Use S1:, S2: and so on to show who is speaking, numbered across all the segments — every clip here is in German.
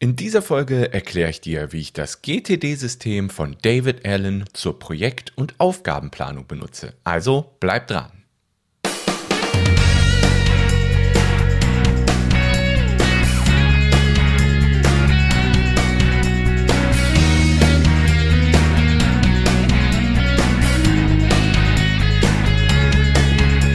S1: In dieser Folge erkläre ich dir, wie ich das GTD-System von David Allen zur Projekt- und Aufgabenplanung benutze. Also bleib dran.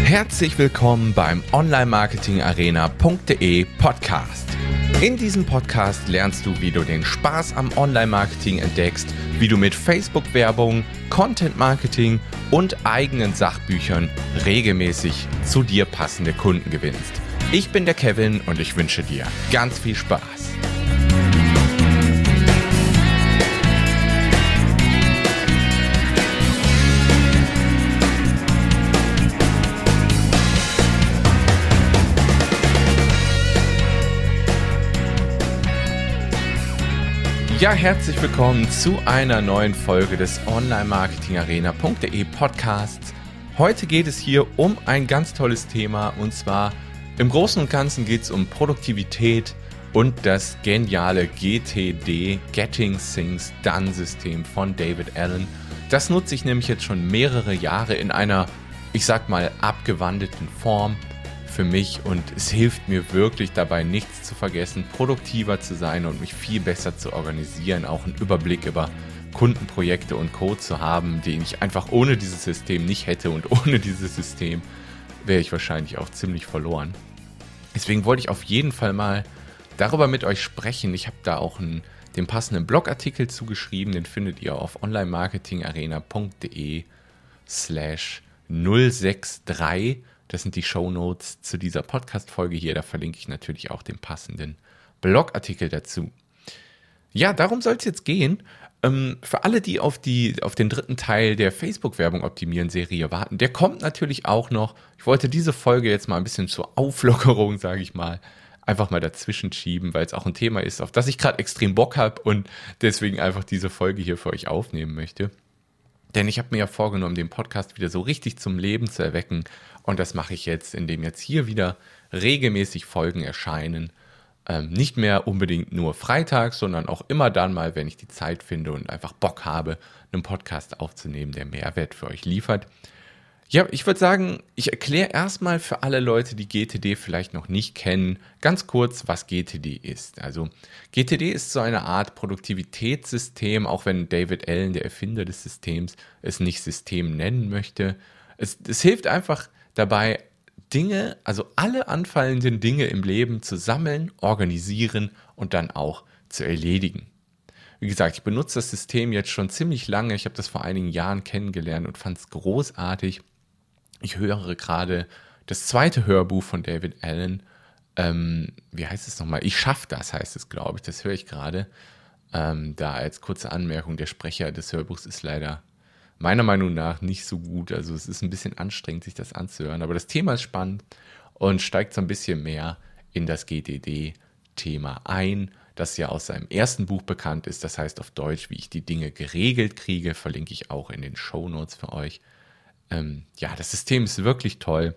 S1: Herzlich willkommen beim Online-Marketing-Arena.de Podcast. In diesem Podcast lernst du, wie du den Spaß am Online-Marketing entdeckst, wie du mit Facebook-Werbung, Content-Marketing und eigenen Sachbüchern regelmäßig zu dir passende Kunden gewinnst. Ich bin der Kevin und ich wünsche dir ganz viel Spaß. Ja, herzlich willkommen zu einer neuen Folge des Online-Marketing-Arena.de Podcasts. Heute geht es hier um ein ganz tolles Thema und zwar im Großen und Ganzen geht es um Produktivität und das geniale GTD Getting Things Done System von David Allen. Das nutze ich nämlich jetzt schon mehrere Jahre in einer, ich sag mal, abgewandelten Form für mich und es hilft mir wirklich dabei, nichts zu vergessen, produktiver zu sein und mich viel besser zu organisieren, auch einen Überblick über Kundenprojekte und Code zu haben, den ich einfach ohne dieses System nicht hätte und ohne dieses System wäre ich wahrscheinlich auch ziemlich verloren. Deswegen wollte ich auf jeden Fall mal darüber mit euch sprechen. Ich habe da auch einen, den passenden Blogartikel zugeschrieben, den findet ihr auf onlinemarketingarena.de slash 063 das sind die Show Notes zu dieser Podcast-Folge hier. Da verlinke ich natürlich auch den passenden Blogartikel dazu. Ja, darum soll es jetzt gehen. Ähm, für alle, die auf, die auf den dritten Teil der Facebook-Werbung optimieren Serie warten, der kommt natürlich auch noch. Ich wollte diese Folge jetzt mal ein bisschen zur Auflockerung, sage ich mal, einfach mal dazwischen schieben, weil es auch ein Thema ist, auf das ich gerade extrem Bock habe und deswegen einfach diese Folge hier für euch aufnehmen möchte. Denn ich habe mir ja vorgenommen, den Podcast wieder so richtig zum Leben zu erwecken und das mache ich jetzt, indem jetzt hier wieder regelmäßig Folgen erscheinen. Ähm, nicht mehr unbedingt nur freitags, sondern auch immer dann mal, wenn ich die Zeit finde und einfach Bock habe, einen Podcast aufzunehmen, der Mehrwert für euch liefert. Ja, ich würde sagen, ich erkläre erstmal für alle Leute, die GTD vielleicht noch nicht kennen, ganz kurz, was GTD ist. Also GTD ist so eine Art Produktivitätssystem, auch wenn David Allen, der Erfinder des Systems, es nicht System nennen möchte. Es, es hilft einfach dabei, Dinge, also alle anfallenden Dinge im Leben zu sammeln, organisieren und dann auch zu erledigen. Wie gesagt, ich benutze das System jetzt schon ziemlich lange. Ich habe das vor einigen Jahren kennengelernt und fand es großartig. Ich höre gerade das zweite Hörbuch von David Allen. Ähm, wie heißt es nochmal? Ich schaffe das, heißt es, glaube ich. Das höre ich gerade. Ähm, da als kurze Anmerkung, der Sprecher des Hörbuchs ist leider meiner Meinung nach nicht so gut. Also es ist ein bisschen anstrengend, sich das anzuhören. Aber das Thema ist spannend und steigt so ein bisschen mehr in das GTD-Thema ein, das ja aus seinem ersten Buch bekannt ist. Das heißt auf Deutsch, wie ich die Dinge geregelt kriege, verlinke ich auch in den Show Notes für euch. Ähm, ja, das System ist wirklich toll.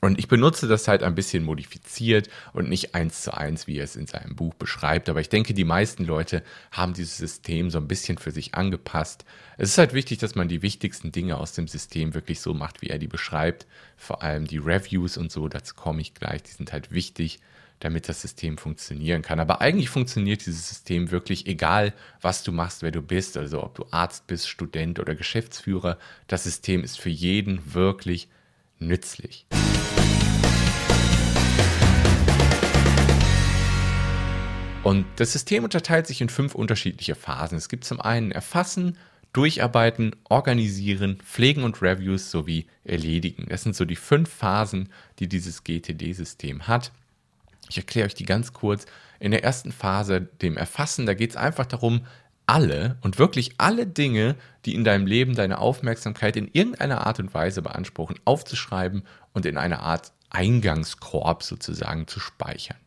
S1: Und ich benutze das halt ein bisschen modifiziert und nicht eins zu eins, wie er es in seinem Buch beschreibt. Aber ich denke, die meisten Leute haben dieses System so ein bisschen für sich angepasst. Es ist halt wichtig, dass man die wichtigsten Dinge aus dem System wirklich so macht, wie er die beschreibt. Vor allem die Reviews und so, dazu komme ich gleich, die sind halt wichtig, damit das System funktionieren kann. Aber eigentlich funktioniert dieses System wirklich, egal was du machst, wer du bist, also ob du Arzt bist, Student oder Geschäftsführer. Das System ist für jeden wirklich nützlich. Und das System unterteilt sich in fünf unterschiedliche Phasen. Es gibt zum einen Erfassen, Durcharbeiten, Organisieren, Pflegen und Reviews sowie Erledigen. Das sind so die fünf Phasen, die dieses GTD-System hat. Ich erkläre euch die ganz kurz. In der ersten Phase, dem Erfassen, da geht es einfach darum, alle und wirklich alle Dinge, die in deinem Leben deine Aufmerksamkeit in irgendeiner Art und Weise beanspruchen, aufzuschreiben und in eine Art Eingangskorb sozusagen zu speichern.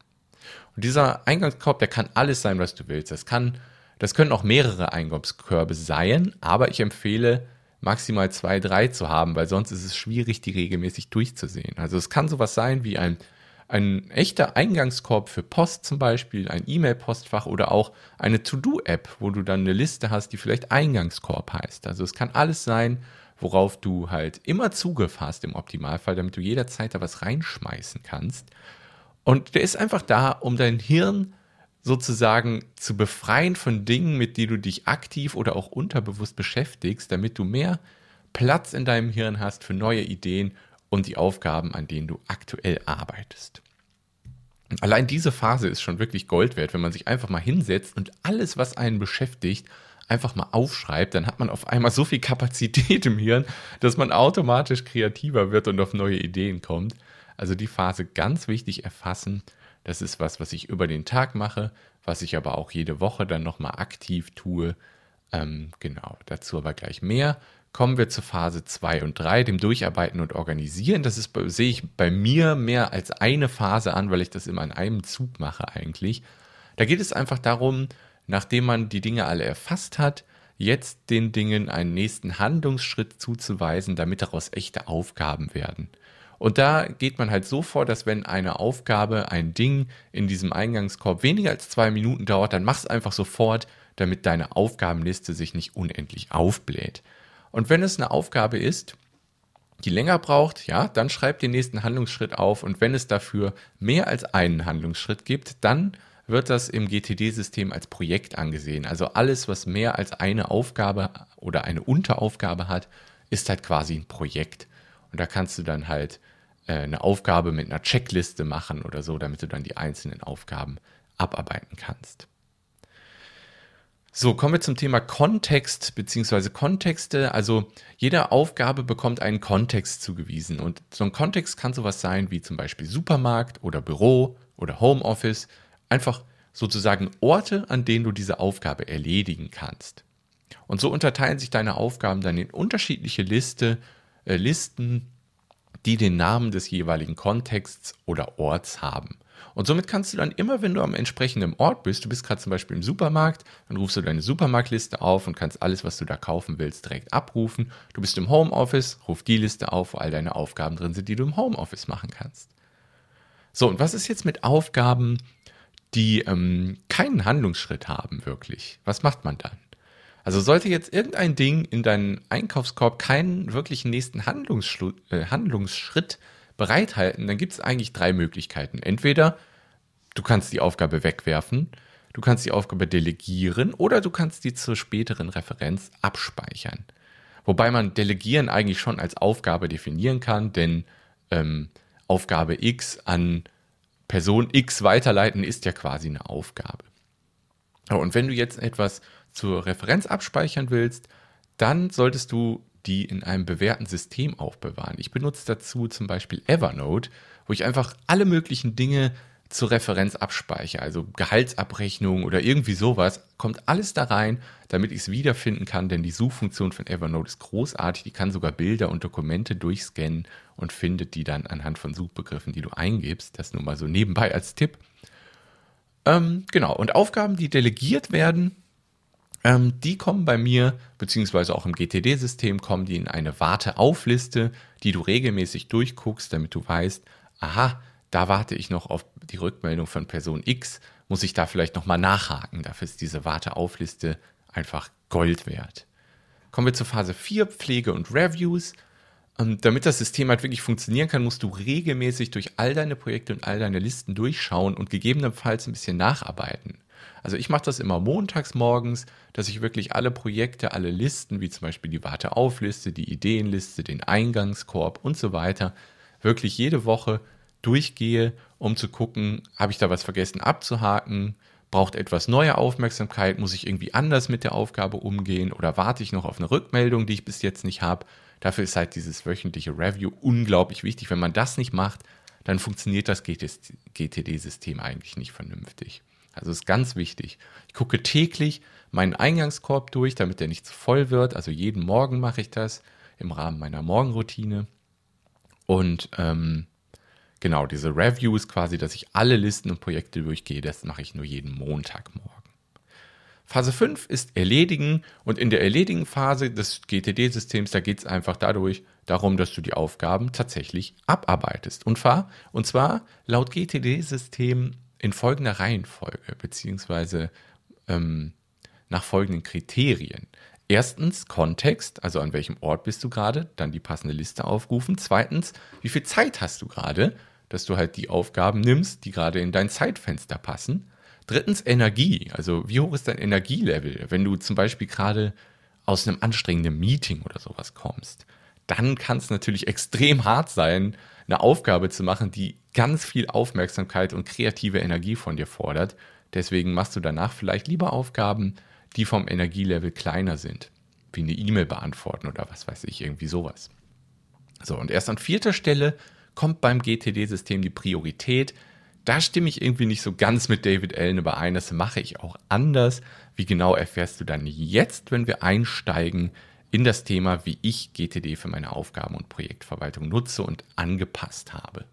S1: Und dieser Eingangskorb, der kann alles sein, was du willst. Das kann, das können auch mehrere Eingangskörbe sein, aber ich empfehle maximal zwei, drei zu haben, weil sonst ist es schwierig, die regelmäßig durchzusehen. Also es kann sowas sein wie ein, ein echter Eingangskorb für Post zum Beispiel, ein E-Mail-Postfach oder auch eine To-Do-App, wo du dann eine Liste hast, die vielleicht Eingangskorb heißt. Also es kann alles sein, worauf du halt immer Zugriff hast im Optimalfall, damit du jederzeit da was reinschmeißen kannst. Und der ist einfach da, um dein Hirn sozusagen zu befreien von Dingen, mit denen du dich aktiv oder auch unterbewusst beschäftigst, damit du mehr Platz in deinem Hirn hast für neue Ideen und die Aufgaben, an denen du aktuell arbeitest. Allein diese Phase ist schon wirklich Gold wert, wenn man sich einfach mal hinsetzt und alles, was einen beschäftigt, einfach mal aufschreibt, dann hat man auf einmal so viel Kapazität im Hirn, dass man automatisch kreativer wird und auf neue Ideen kommt. Also die Phase ganz wichtig erfassen. Das ist was, was ich über den Tag mache, was ich aber auch jede Woche dann nochmal aktiv tue. Ähm, genau, dazu aber gleich mehr. Kommen wir zur Phase 2 und 3, dem Durcharbeiten und Organisieren. Das ist, sehe ich bei mir mehr als eine Phase an, weil ich das immer in einem Zug mache eigentlich. Da geht es einfach darum, nachdem man die Dinge alle erfasst hat, jetzt den Dingen einen nächsten Handlungsschritt zuzuweisen, damit daraus echte Aufgaben werden. Und da geht man halt so vor, dass wenn eine Aufgabe, ein Ding in diesem Eingangskorb weniger als zwei Minuten dauert, dann mach es einfach sofort, damit deine Aufgabenliste sich nicht unendlich aufbläht. Und wenn es eine Aufgabe ist, die länger braucht, ja, dann schreib den nächsten Handlungsschritt auf. Und wenn es dafür mehr als einen Handlungsschritt gibt, dann wird das im GTD-System als Projekt angesehen. Also alles, was mehr als eine Aufgabe oder eine Unteraufgabe hat, ist halt quasi ein Projekt. Und da kannst du dann halt äh, eine Aufgabe mit einer Checkliste machen oder so, damit du dann die einzelnen Aufgaben abarbeiten kannst. So, kommen wir zum Thema Kontext bzw. Kontexte. Also jede Aufgabe bekommt einen Kontext zugewiesen. Und so ein Kontext kann sowas sein wie zum Beispiel Supermarkt oder Büro oder Homeoffice. Einfach sozusagen Orte, an denen du diese Aufgabe erledigen kannst. Und so unterteilen sich deine Aufgaben dann in unterschiedliche Liste, äh, Listen, die den Namen des jeweiligen Kontexts oder Orts haben. Und somit kannst du dann immer, wenn du am entsprechenden Ort bist, du bist gerade zum Beispiel im Supermarkt, dann rufst du deine Supermarktliste auf und kannst alles, was du da kaufen willst, direkt abrufen. Du bist im Homeoffice, ruf die Liste auf, wo all deine Aufgaben drin sind, die du im Homeoffice machen kannst. So, und was ist jetzt mit Aufgaben, die ähm, keinen Handlungsschritt haben, wirklich? Was macht man dann? Also sollte jetzt irgendein Ding in deinen Einkaufskorb keinen wirklichen nächsten äh, Handlungsschritt bereithalten, dann gibt es eigentlich drei Möglichkeiten. Entweder du kannst die Aufgabe wegwerfen, du kannst die Aufgabe delegieren oder du kannst die zur späteren Referenz abspeichern. Wobei man Delegieren eigentlich schon als Aufgabe definieren kann, denn ähm, Aufgabe X an Person X weiterleiten ist ja quasi eine Aufgabe. Und wenn du jetzt etwas zur Referenz abspeichern willst, dann solltest du die in einem bewährten System aufbewahren. Ich benutze dazu zum Beispiel Evernote, wo ich einfach alle möglichen Dinge zur Referenz abspeichere, also Gehaltsabrechnung oder irgendwie sowas, kommt alles da rein, damit ich es wiederfinden kann, denn die Suchfunktion von Evernote ist großartig, die kann sogar Bilder und Dokumente durchscannen und findet die dann anhand von Suchbegriffen, die du eingibst. Das nur mal so nebenbei als Tipp. Ähm, genau, und Aufgaben, die delegiert werden, ähm, die kommen bei mir, beziehungsweise auch im GTD-System, kommen die in eine Warteaufliste, die du regelmäßig durchguckst, damit du weißt, aha, da warte ich noch auf die Rückmeldung von Person X, muss ich da vielleicht nochmal nachhaken. Dafür ist diese Warteaufliste einfach Gold wert. Kommen wir zur Phase 4, Pflege und Reviews. Und ähm, damit das System halt wirklich funktionieren kann, musst du regelmäßig durch all deine Projekte und all deine Listen durchschauen und gegebenenfalls ein bisschen nacharbeiten. Also ich mache das immer montags morgens, dass ich wirklich alle Projekte, alle Listen, wie zum Beispiel die Warteaufliste, die Ideenliste, den Eingangskorb und so weiter, wirklich jede Woche durchgehe, um zu gucken, habe ich da was vergessen abzuhaken, braucht etwas neue Aufmerksamkeit, muss ich irgendwie anders mit der Aufgabe umgehen oder warte ich noch auf eine Rückmeldung, die ich bis jetzt nicht habe. Dafür ist halt dieses wöchentliche Review unglaublich wichtig. Wenn man das nicht macht, dann funktioniert das GTD-System eigentlich nicht vernünftig. Also ist ganz wichtig. Ich gucke täglich meinen Eingangskorb durch, damit der nicht zu voll wird. Also jeden Morgen mache ich das im Rahmen meiner Morgenroutine. Und ähm, genau, diese Reviews quasi, dass ich alle Listen und Projekte durchgehe, das mache ich nur jeden Montagmorgen. Phase 5 ist Erledigen und in der Erledigen-Phase des GTD-Systems, da geht es einfach dadurch darum, dass du die Aufgaben tatsächlich abarbeitest. Und zwar, und zwar laut GTD-System in folgender Reihenfolge, beziehungsweise ähm, nach folgenden Kriterien. Erstens Kontext, also an welchem Ort bist du gerade, dann die passende Liste aufrufen. Zweitens, wie viel Zeit hast du gerade, dass du halt die Aufgaben nimmst, die gerade in dein Zeitfenster passen. Drittens Energie, also wie hoch ist dein Energielevel, wenn du zum Beispiel gerade aus einem anstrengenden Meeting oder sowas kommst. Dann kann es natürlich extrem hart sein, eine Aufgabe zu machen, die ganz viel Aufmerksamkeit und kreative Energie von dir fordert. Deswegen machst du danach vielleicht lieber Aufgaben, die vom Energielevel kleiner sind, wie eine E-Mail beantworten oder was weiß ich, irgendwie sowas. So, und erst an vierter Stelle kommt beim GTD-System die Priorität. Da stimme ich irgendwie nicht so ganz mit David Allen überein. Das mache ich auch anders. Wie genau erfährst du dann jetzt, wenn wir einsteigen in das Thema, wie ich GTD für meine Aufgaben- und Projektverwaltung nutze und angepasst habe.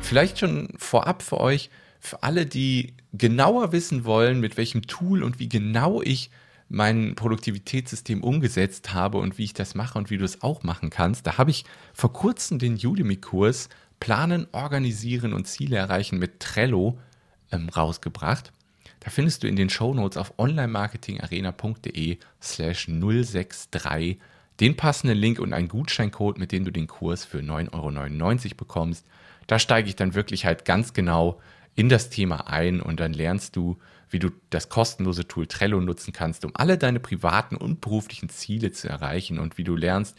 S1: Vielleicht schon vorab für euch, für alle, die genauer wissen wollen, mit welchem Tool und wie genau ich mein Produktivitätssystem umgesetzt habe und wie ich das mache und wie du es auch machen kannst. Da habe ich vor kurzem den Udemy-Kurs Planen, Organisieren und Ziele erreichen mit Trello ähm, rausgebracht. Da findest du in den Shownotes auf onlinemarketingarena.de slash 063 den passenden Link und einen Gutscheincode, mit dem du den Kurs für 9,99 Euro bekommst. Da steige ich dann wirklich halt ganz genau in das Thema ein und dann lernst du, wie du das kostenlose Tool Trello nutzen kannst, um alle deine privaten und beruflichen Ziele zu erreichen und wie du lernst,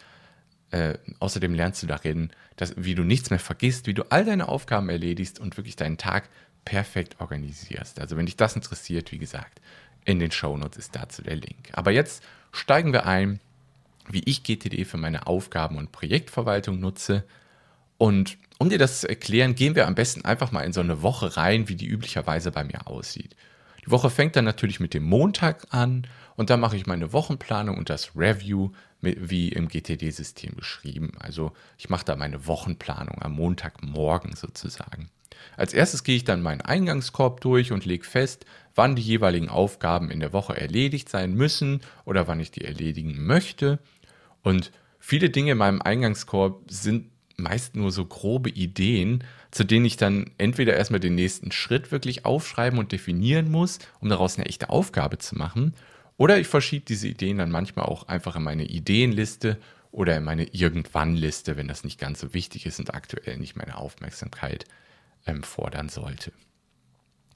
S1: äh, außerdem lernst du darin, dass, wie du nichts mehr vergisst, wie du all deine Aufgaben erledigst und wirklich deinen Tag perfekt organisierst. Also wenn dich das interessiert, wie gesagt, in den Shownotes ist dazu der Link. Aber jetzt steigen wir ein, wie ich GTD für meine Aufgaben- und Projektverwaltung nutze und um dir das zu erklären, gehen wir am besten einfach mal in so eine Woche rein, wie die üblicherweise bei mir aussieht. Die Woche fängt dann natürlich mit dem Montag an und dann mache ich meine Wochenplanung und das Review wie im GTD-System beschrieben. Also ich mache da meine Wochenplanung am Montagmorgen sozusagen. Als erstes gehe ich dann meinen Eingangskorb durch und lege fest, wann die jeweiligen Aufgaben in der Woche erledigt sein müssen oder wann ich die erledigen möchte. Und viele Dinge in meinem Eingangskorb sind meist nur so grobe Ideen, zu denen ich dann entweder erstmal den nächsten Schritt wirklich aufschreiben und definieren muss, um daraus eine echte Aufgabe zu machen, oder ich verschiebe diese Ideen dann manchmal auch einfach in meine Ideenliste oder in meine Irgendwann-Liste, wenn das nicht ganz so wichtig ist und aktuell nicht meine Aufmerksamkeit ähm, fordern sollte.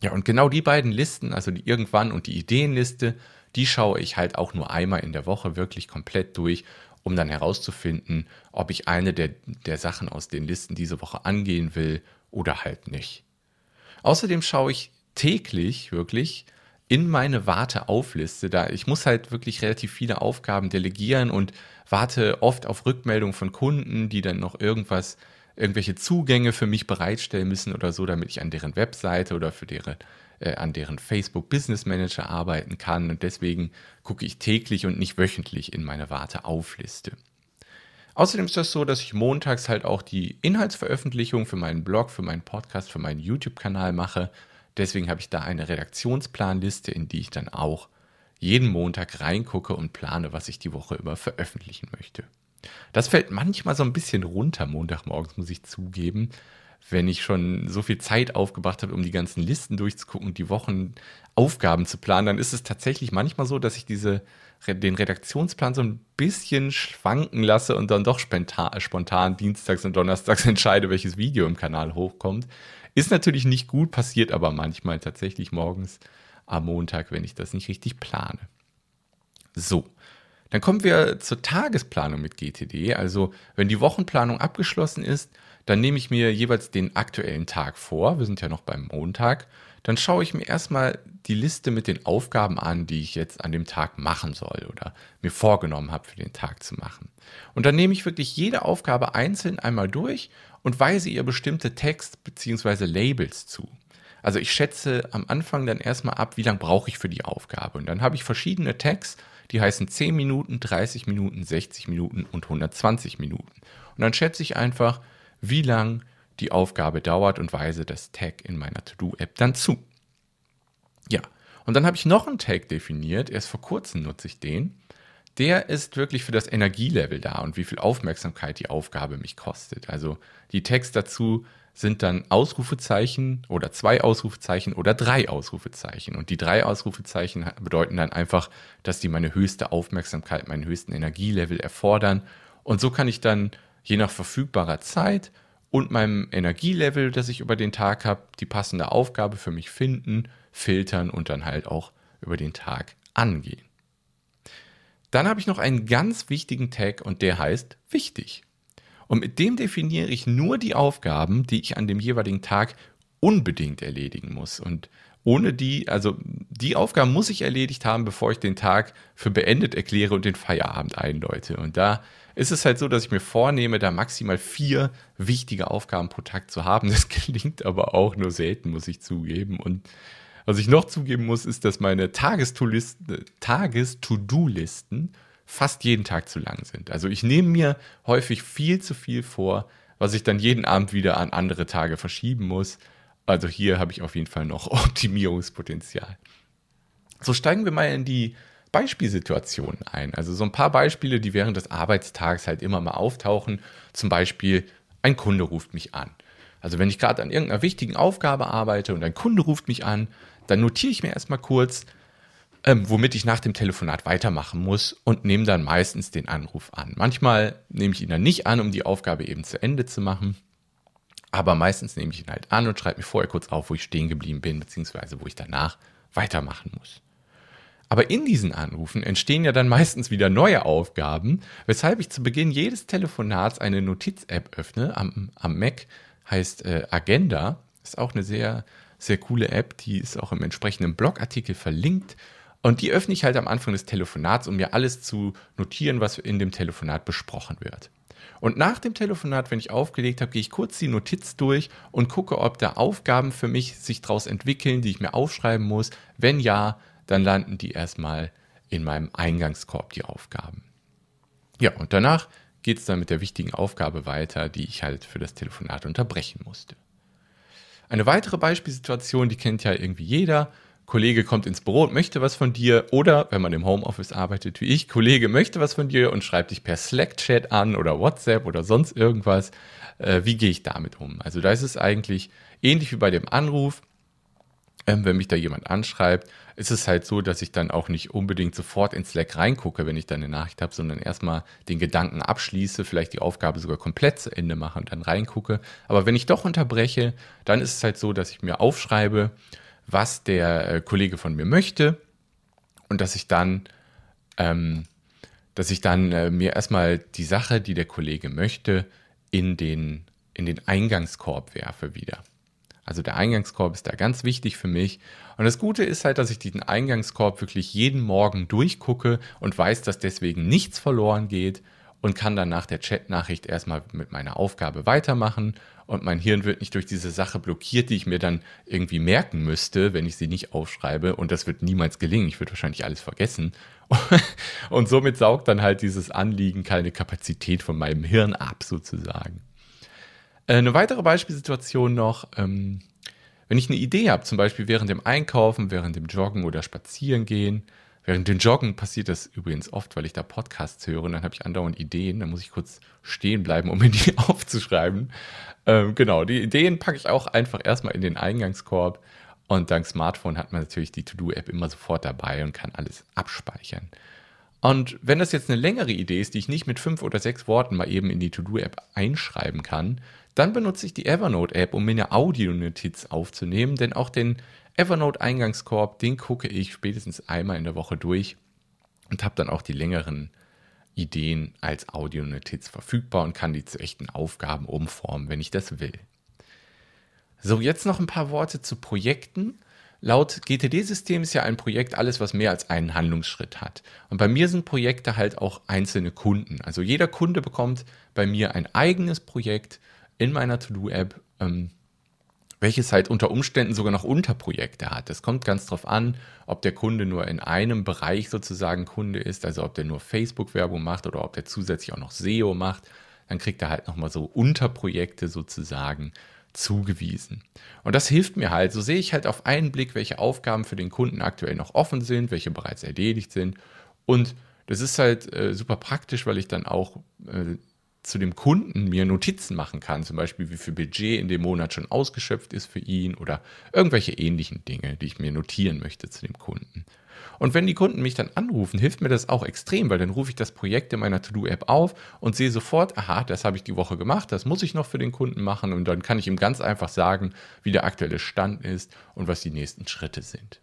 S1: Ja, und genau die beiden Listen, also die Irgendwann und die Ideenliste, die schaue ich halt auch nur einmal in der Woche wirklich komplett durch um dann herauszufinden, ob ich eine der, der Sachen aus den Listen diese Woche angehen will oder halt nicht. Außerdem schaue ich täglich wirklich in meine Warteaufliste. Da ich muss halt wirklich relativ viele Aufgaben delegieren und warte oft auf Rückmeldungen von Kunden, die dann noch irgendwas, irgendwelche Zugänge für mich bereitstellen müssen oder so, damit ich an deren Webseite oder für deren äh, an deren Facebook Business Manager arbeiten kann. Und deswegen gucke ich täglich und nicht wöchentlich in meine Warteaufliste. Außerdem ist das so, dass ich montags halt auch die Inhaltsveröffentlichung für meinen Blog, für meinen Podcast, für meinen YouTube-Kanal mache. Deswegen habe ich da eine Redaktionsplanliste, in die ich dann auch jeden Montag reingucke und plane, was ich die Woche über veröffentlichen möchte. Das fällt manchmal so ein bisschen runter Montagmorgens, muss ich zugeben, wenn ich schon so viel Zeit aufgebracht habe, um die ganzen Listen durchzugucken und die Wochenaufgaben zu planen, dann ist es tatsächlich manchmal so, dass ich diese, den Redaktionsplan so ein bisschen schwanken lasse und dann doch spontan dienstags und donnerstags entscheide, welches Video im Kanal hochkommt. Ist natürlich nicht gut, passiert aber manchmal tatsächlich morgens am Montag, wenn ich das nicht richtig plane. So, dann kommen wir zur Tagesplanung mit GTD. Also wenn die Wochenplanung abgeschlossen ist, dann nehme ich mir jeweils den aktuellen Tag vor. Wir sind ja noch beim Montag. Dann schaue ich mir erstmal die Liste mit den Aufgaben an, die ich jetzt an dem Tag machen soll oder mir vorgenommen habe für den Tag zu machen. Und dann nehme ich wirklich jede Aufgabe einzeln einmal durch und weise ihr bestimmte Text bzw. Labels zu. Also ich schätze am Anfang dann erstmal ab, wie lange brauche ich für die Aufgabe. Und dann habe ich verschiedene Tags, die heißen 10 Minuten, 30 Minuten, 60 Minuten und 120 Minuten. Und dann schätze ich einfach, wie lang die Aufgabe dauert und weise das Tag in meiner To-Do-App dann zu. Ja, und dann habe ich noch einen Tag definiert, erst vor kurzem nutze ich den. Der ist wirklich für das Energielevel da und wie viel Aufmerksamkeit die Aufgabe mich kostet. Also die Tags dazu sind dann Ausrufezeichen oder zwei Ausrufezeichen oder drei Ausrufezeichen. Und die drei Ausrufezeichen bedeuten dann einfach, dass die meine höchste Aufmerksamkeit, meinen höchsten Energielevel erfordern. Und so kann ich dann je nach verfügbarer Zeit und meinem Energielevel, das ich über den Tag habe, die passende Aufgabe für mich finden, filtern und dann halt auch über den Tag angehen. Dann habe ich noch einen ganz wichtigen Tag und der heißt wichtig. Und mit dem definiere ich nur die Aufgaben, die ich an dem jeweiligen Tag unbedingt erledigen muss. Und ohne die, also die Aufgaben muss ich erledigt haben, bevor ich den Tag für beendet erkläre und den Feierabend einläute. Und da ist es halt so, dass ich mir vornehme, da maximal vier wichtige Aufgaben pro Tag zu haben. Das gelingt aber auch nur selten, muss ich zugeben. Und was ich noch zugeben muss, ist, dass meine Tages-To-Do-Listen fast jeden Tag zu lang sind. Also ich nehme mir häufig viel zu viel vor, was ich dann jeden Abend wieder an andere Tage verschieben muss. Also hier habe ich auf jeden Fall noch Optimierungspotenzial. So steigen wir mal in die Beispielsituationen ein. Also so ein paar Beispiele, die während des Arbeitstags halt immer mal auftauchen. Zum Beispiel, ein Kunde ruft mich an. Also wenn ich gerade an irgendeiner wichtigen Aufgabe arbeite und ein Kunde ruft mich an, dann notiere ich mir erstmal kurz, ähm, womit ich nach dem Telefonat weitermachen muss und nehme dann meistens den Anruf an. Manchmal nehme ich ihn dann nicht an, um die Aufgabe eben zu Ende zu machen. Aber meistens nehme ich ihn halt an und schreibe mir vorher kurz auf, wo ich stehen geblieben bin, beziehungsweise wo ich danach weitermachen muss. Aber in diesen Anrufen entstehen ja dann meistens wieder neue Aufgaben, weshalb ich zu Beginn jedes Telefonats eine Notiz-App öffne. Am, am Mac heißt äh, Agenda. Ist auch eine sehr, sehr coole App. Die ist auch im entsprechenden Blogartikel verlinkt. Und die öffne ich halt am Anfang des Telefonats, um mir alles zu notieren, was in dem Telefonat besprochen wird. Und nach dem Telefonat, wenn ich aufgelegt habe, gehe ich kurz die Notiz durch und gucke, ob da Aufgaben für mich sich daraus entwickeln, die ich mir aufschreiben muss. Wenn ja, dann landen die erstmal in meinem Eingangskorb, die Aufgaben. Ja, und danach geht es dann mit der wichtigen Aufgabe weiter, die ich halt für das Telefonat unterbrechen musste. Eine weitere Beispielsituation, die kennt ja irgendwie jeder. Kollege kommt ins Büro und möchte was von dir oder wenn man im Homeoffice arbeitet wie ich, Kollege möchte was von dir und schreibt dich per Slack-Chat an oder WhatsApp oder sonst irgendwas. Äh, wie gehe ich damit um? Also da ist es eigentlich ähnlich wie bei dem Anruf. Ähm, wenn mich da jemand anschreibt, ist es halt so, dass ich dann auch nicht unbedingt sofort in Slack reingucke, wenn ich da eine Nachricht habe, sondern erstmal den Gedanken abschließe, vielleicht die Aufgabe sogar komplett zu Ende mache und dann reingucke. Aber wenn ich doch unterbreche, dann ist es halt so, dass ich mir aufschreibe, was der äh, Kollege von mir möchte und dass ich dann, ähm, dass ich dann äh, mir erstmal die Sache, die der Kollege möchte, in den, in den Eingangskorb werfe wieder. Also der Eingangskorb ist da ganz wichtig für mich. Und das Gute ist halt, dass ich diesen Eingangskorb wirklich jeden Morgen durchgucke und weiß, dass deswegen nichts verloren geht und kann dann nach der Chatnachricht erstmal mit meiner Aufgabe weitermachen und mein Hirn wird nicht durch diese Sache blockiert, die ich mir dann irgendwie merken müsste, wenn ich sie nicht aufschreibe und das wird niemals gelingen. Ich würde wahrscheinlich alles vergessen. Und somit saugt dann halt dieses Anliegen keine Kapazität von meinem Hirn ab, sozusagen. Äh, eine weitere Beispielsituation noch, ähm, wenn ich eine Idee habe, zum Beispiel während dem Einkaufen, während dem Joggen oder Spazierengehen, Während dem Joggen passiert das übrigens oft, weil ich da Podcasts höre und dann habe ich andauernd Ideen. Dann muss ich kurz stehen bleiben, um mir die aufzuschreiben. Ähm, genau, die Ideen packe ich auch einfach erstmal in den Eingangskorb. Und dank Smartphone hat man natürlich die To-Do-App immer sofort dabei und kann alles abspeichern. Und wenn das jetzt eine längere Idee ist, die ich nicht mit fünf oder sechs Worten mal eben in die To-Do-App einschreiben kann, dann benutze ich die Evernote-App, um mir eine Audionotiz aufzunehmen, denn auch den Evernote-Eingangskorb, den gucke ich spätestens einmal in der Woche durch und habe dann auch die längeren Ideen als Audionotiz verfügbar und kann die zu echten Aufgaben umformen, wenn ich das will. So, jetzt noch ein paar Worte zu Projekten. Laut GTD-System ist ja ein Projekt alles, was mehr als einen Handlungsschritt hat. Und bei mir sind Projekte halt auch einzelne Kunden. Also jeder Kunde bekommt bei mir ein eigenes Projekt in meiner To-Do-App. Ähm, welches halt unter Umständen sogar noch Unterprojekte hat. Es kommt ganz drauf an, ob der Kunde nur in einem Bereich sozusagen Kunde ist, also ob der nur Facebook-Werbung macht oder ob der zusätzlich auch noch SEO macht. Dann kriegt er halt nochmal so Unterprojekte sozusagen. zugewiesen. Und das hilft mir halt. So sehe ich halt auf einen Blick, welche Aufgaben für den Kunden aktuell noch offen sind, welche bereits erledigt sind. Und das ist halt äh, super praktisch, weil ich dann auch äh, zu dem Kunden mir Notizen machen kann, zum Beispiel wie viel Budget in dem Monat schon ausgeschöpft ist für ihn oder irgendwelche ähnlichen Dinge, die ich mir notieren möchte zu dem Kunden. Und wenn die Kunden mich dann anrufen, hilft mir das auch extrem, weil dann rufe ich das Projekt in meiner To-Do-App auf und sehe sofort, aha, das habe ich die Woche gemacht, das muss ich noch für den Kunden machen und dann kann ich ihm ganz einfach sagen, wie der aktuelle Stand ist und was die nächsten Schritte sind.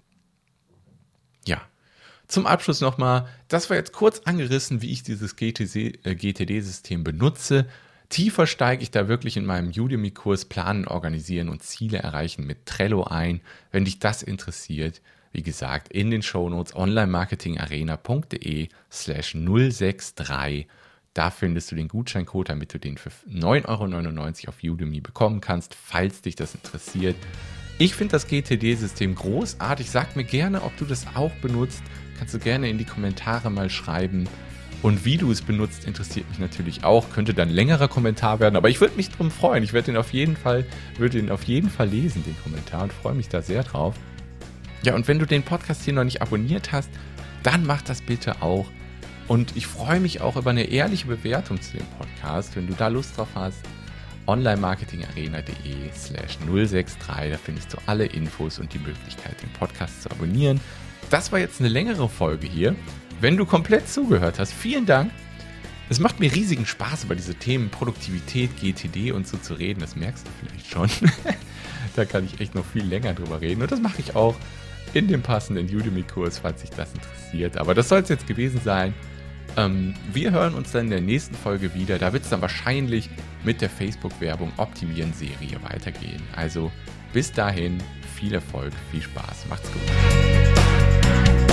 S1: Zum Abschluss nochmal, das war jetzt kurz angerissen, wie ich dieses GTD-System äh, benutze. Tiefer steige ich da wirklich in meinem Udemy-Kurs Planen, Organisieren und Ziele erreichen mit Trello ein. Wenn dich das interessiert, wie gesagt, in den Shownotes onlinemarketingarena.de slash 063. Da findest du den Gutscheincode, damit du den für 9,99 Euro auf Udemy bekommen kannst, falls dich das interessiert. Ich finde das GTD-System großartig. Sag mir gerne, ob du das auch benutzt. Kannst du gerne in die Kommentare mal schreiben. Und wie du es benutzt, interessiert mich natürlich auch. Könnte dann längerer Kommentar werden, aber ich würde mich drum freuen. Ich werde den auf jeden Fall, würde den auf jeden Fall lesen, den Kommentar, und freue mich da sehr drauf. Ja, und wenn du den Podcast hier noch nicht abonniert hast, dann mach das bitte auch. Und ich freue mich auch über eine ehrliche Bewertung zu dem Podcast, wenn du da Lust drauf hast. onlinemarketingarena.de slash 063, da findest du alle Infos und die Möglichkeit, den Podcast zu abonnieren. Das war jetzt eine längere Folge hier. Wenn du komplett zugehört hast, vielen Dank. Es macht mir riesigen Spaß, über diese Themen Produktivität, GTD und so zu reden. Das merkst du vielleicht schon. da kann ich echt noch viel länger drüber reden. Und das mache ich auch in dem passenden Udemy-Kurs, falls dich das interessiert. Aber das soll es jetzt gewesen sein. Ähm, wir hören uns dann in der nächsten Folge wieder. Da wird es dann wahrscheinlich mit der Facebook-Werbung Optimieren Serie weitergehen. Also bis dahin, viel Erfolg, viel Spaß, macht's gut. thank you